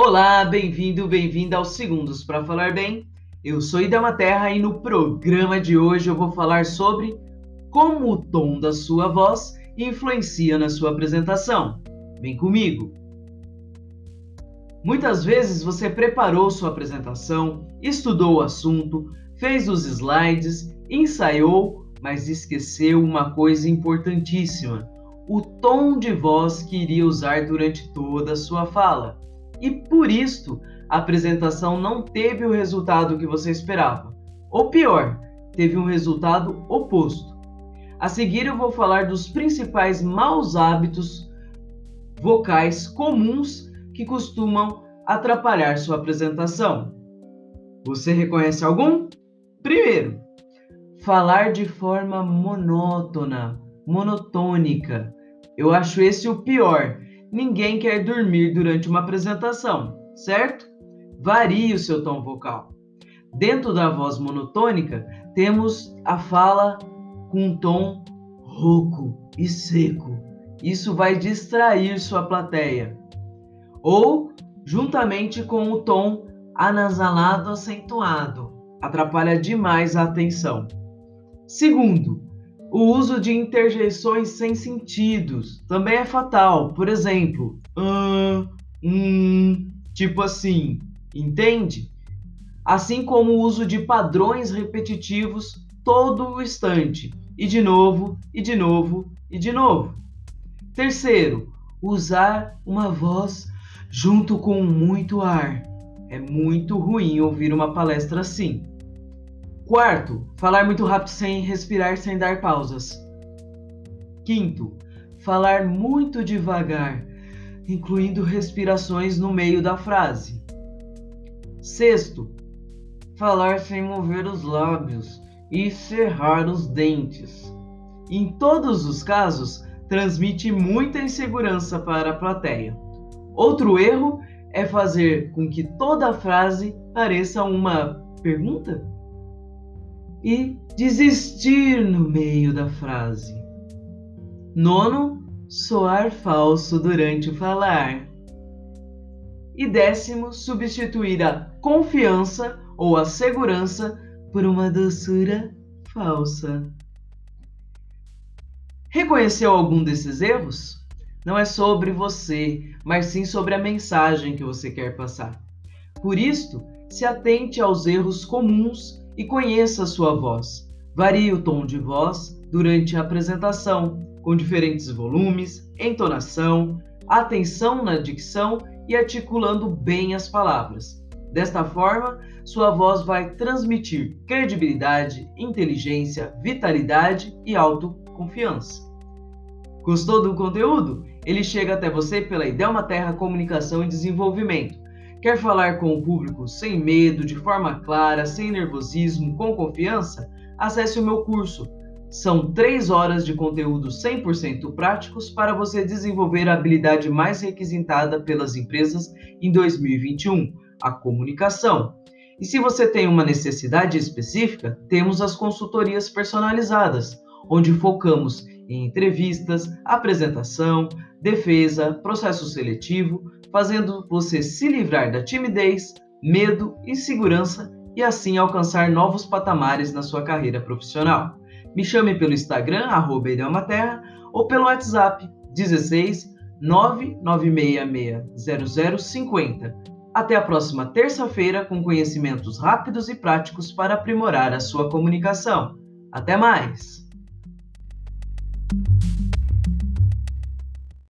Olá, bem-vindo, bem-vinda aos Segundos para Falar Bem. Eu sou Idama Terra e no programa de hoje eu vou falar sobre como o tom da sua voz influencia na sua apresentação. Vem comigo! Muitas vezes você preparou sua apresentação, estudou o assunto, fez os slides, ensaiou, mas esqueceu uma coisa importantíssima: o tom de voz que iria usar durante toda a sua fala. E por isto, a apresentação não teve o resultado que você esperava. Ou pior, teve um resultado oposto. A seguir, eu vou falar dos principais maus hábitos vocais comuns que costumam atrapalhar sua apresentação. Você reconhece algum? Primeiro, falar de forma monótona, monotônica. Eu acho esse o pior. Ninguém quer dormir durante uma apresentação, certo? Varie o seu tom vocal. Dentro da voz monotônica, temos a fala com um tom rouco e seco. Isso vai distrair sua plateia ou juntamente com o tom anasalado acentuado, atrapalha demais a atenção. Segundo, o uso de interjeições sem sentidos também é fatal. Por exemplo, hum, hum, tipo assim, entende? Assim como o uso de padrões repetitivos todo o instante, e de novo, e de novo, e de novo. Terceiro, usar uma voz junto com muito ar. É muito ruim ouvir uma palestra assim. Quarto, falar muito rápido sem respirar, sem dar pausas. Quinto, falar muito devagar, incluindo respirações no meio da frase. Sexto, falar sem mover os lábios e cerrar os dentes. Em todos os casos, transmite muita insegurança para a plateia. Outro erro é fazer com que toda a frase pareça uma pergunta e desistir no meio da frase. Nono, soar falso durante o falar. E décimo, substituir a confiança ou a segurança por uma doçura falsa. Reconheceu algum desses erros? não é sobre você, mas sim sobre a mensagem que você quer passar. Por isto, se atente aos erros comuns e conheça a sua voz. Varie o tom de voz durante a apresentação, com diferentes volumes, entonação, atenção na dicção e articulando bem as palavras. Desta forma, sua voz vai transmitir credibilidade, inteligência, vitalidade e autoconfiança. Gostou do conteúdo? Ele chega até você pela Idelma Terra Comunicação e Desenvolvimento. Quer falar com o público sem medo, de forma clara, sem nervosismo, com confiança? Acesse o meu curso. São três horas de conteúdo 100% práticos para você desenvolver a habilidade mais requisitada pelas empresas em 2021, a comunicação. E se você tem uma necessidade específica, temos as consultorias personalizadas, onde focamos em entrevistas, apresentação, defesa, processo seletivo, fazendo você se livrar da timidez, medo, insegurança e assim alcançar novos patamares na sua carreira profissional. Me chame pelo Instagram, arroba ou pelo WhatsApp 16 996660050. Até a próxima terça-feira com conhecimentos rápidos e práticos para aprimorar a sua comunicação. Até mais!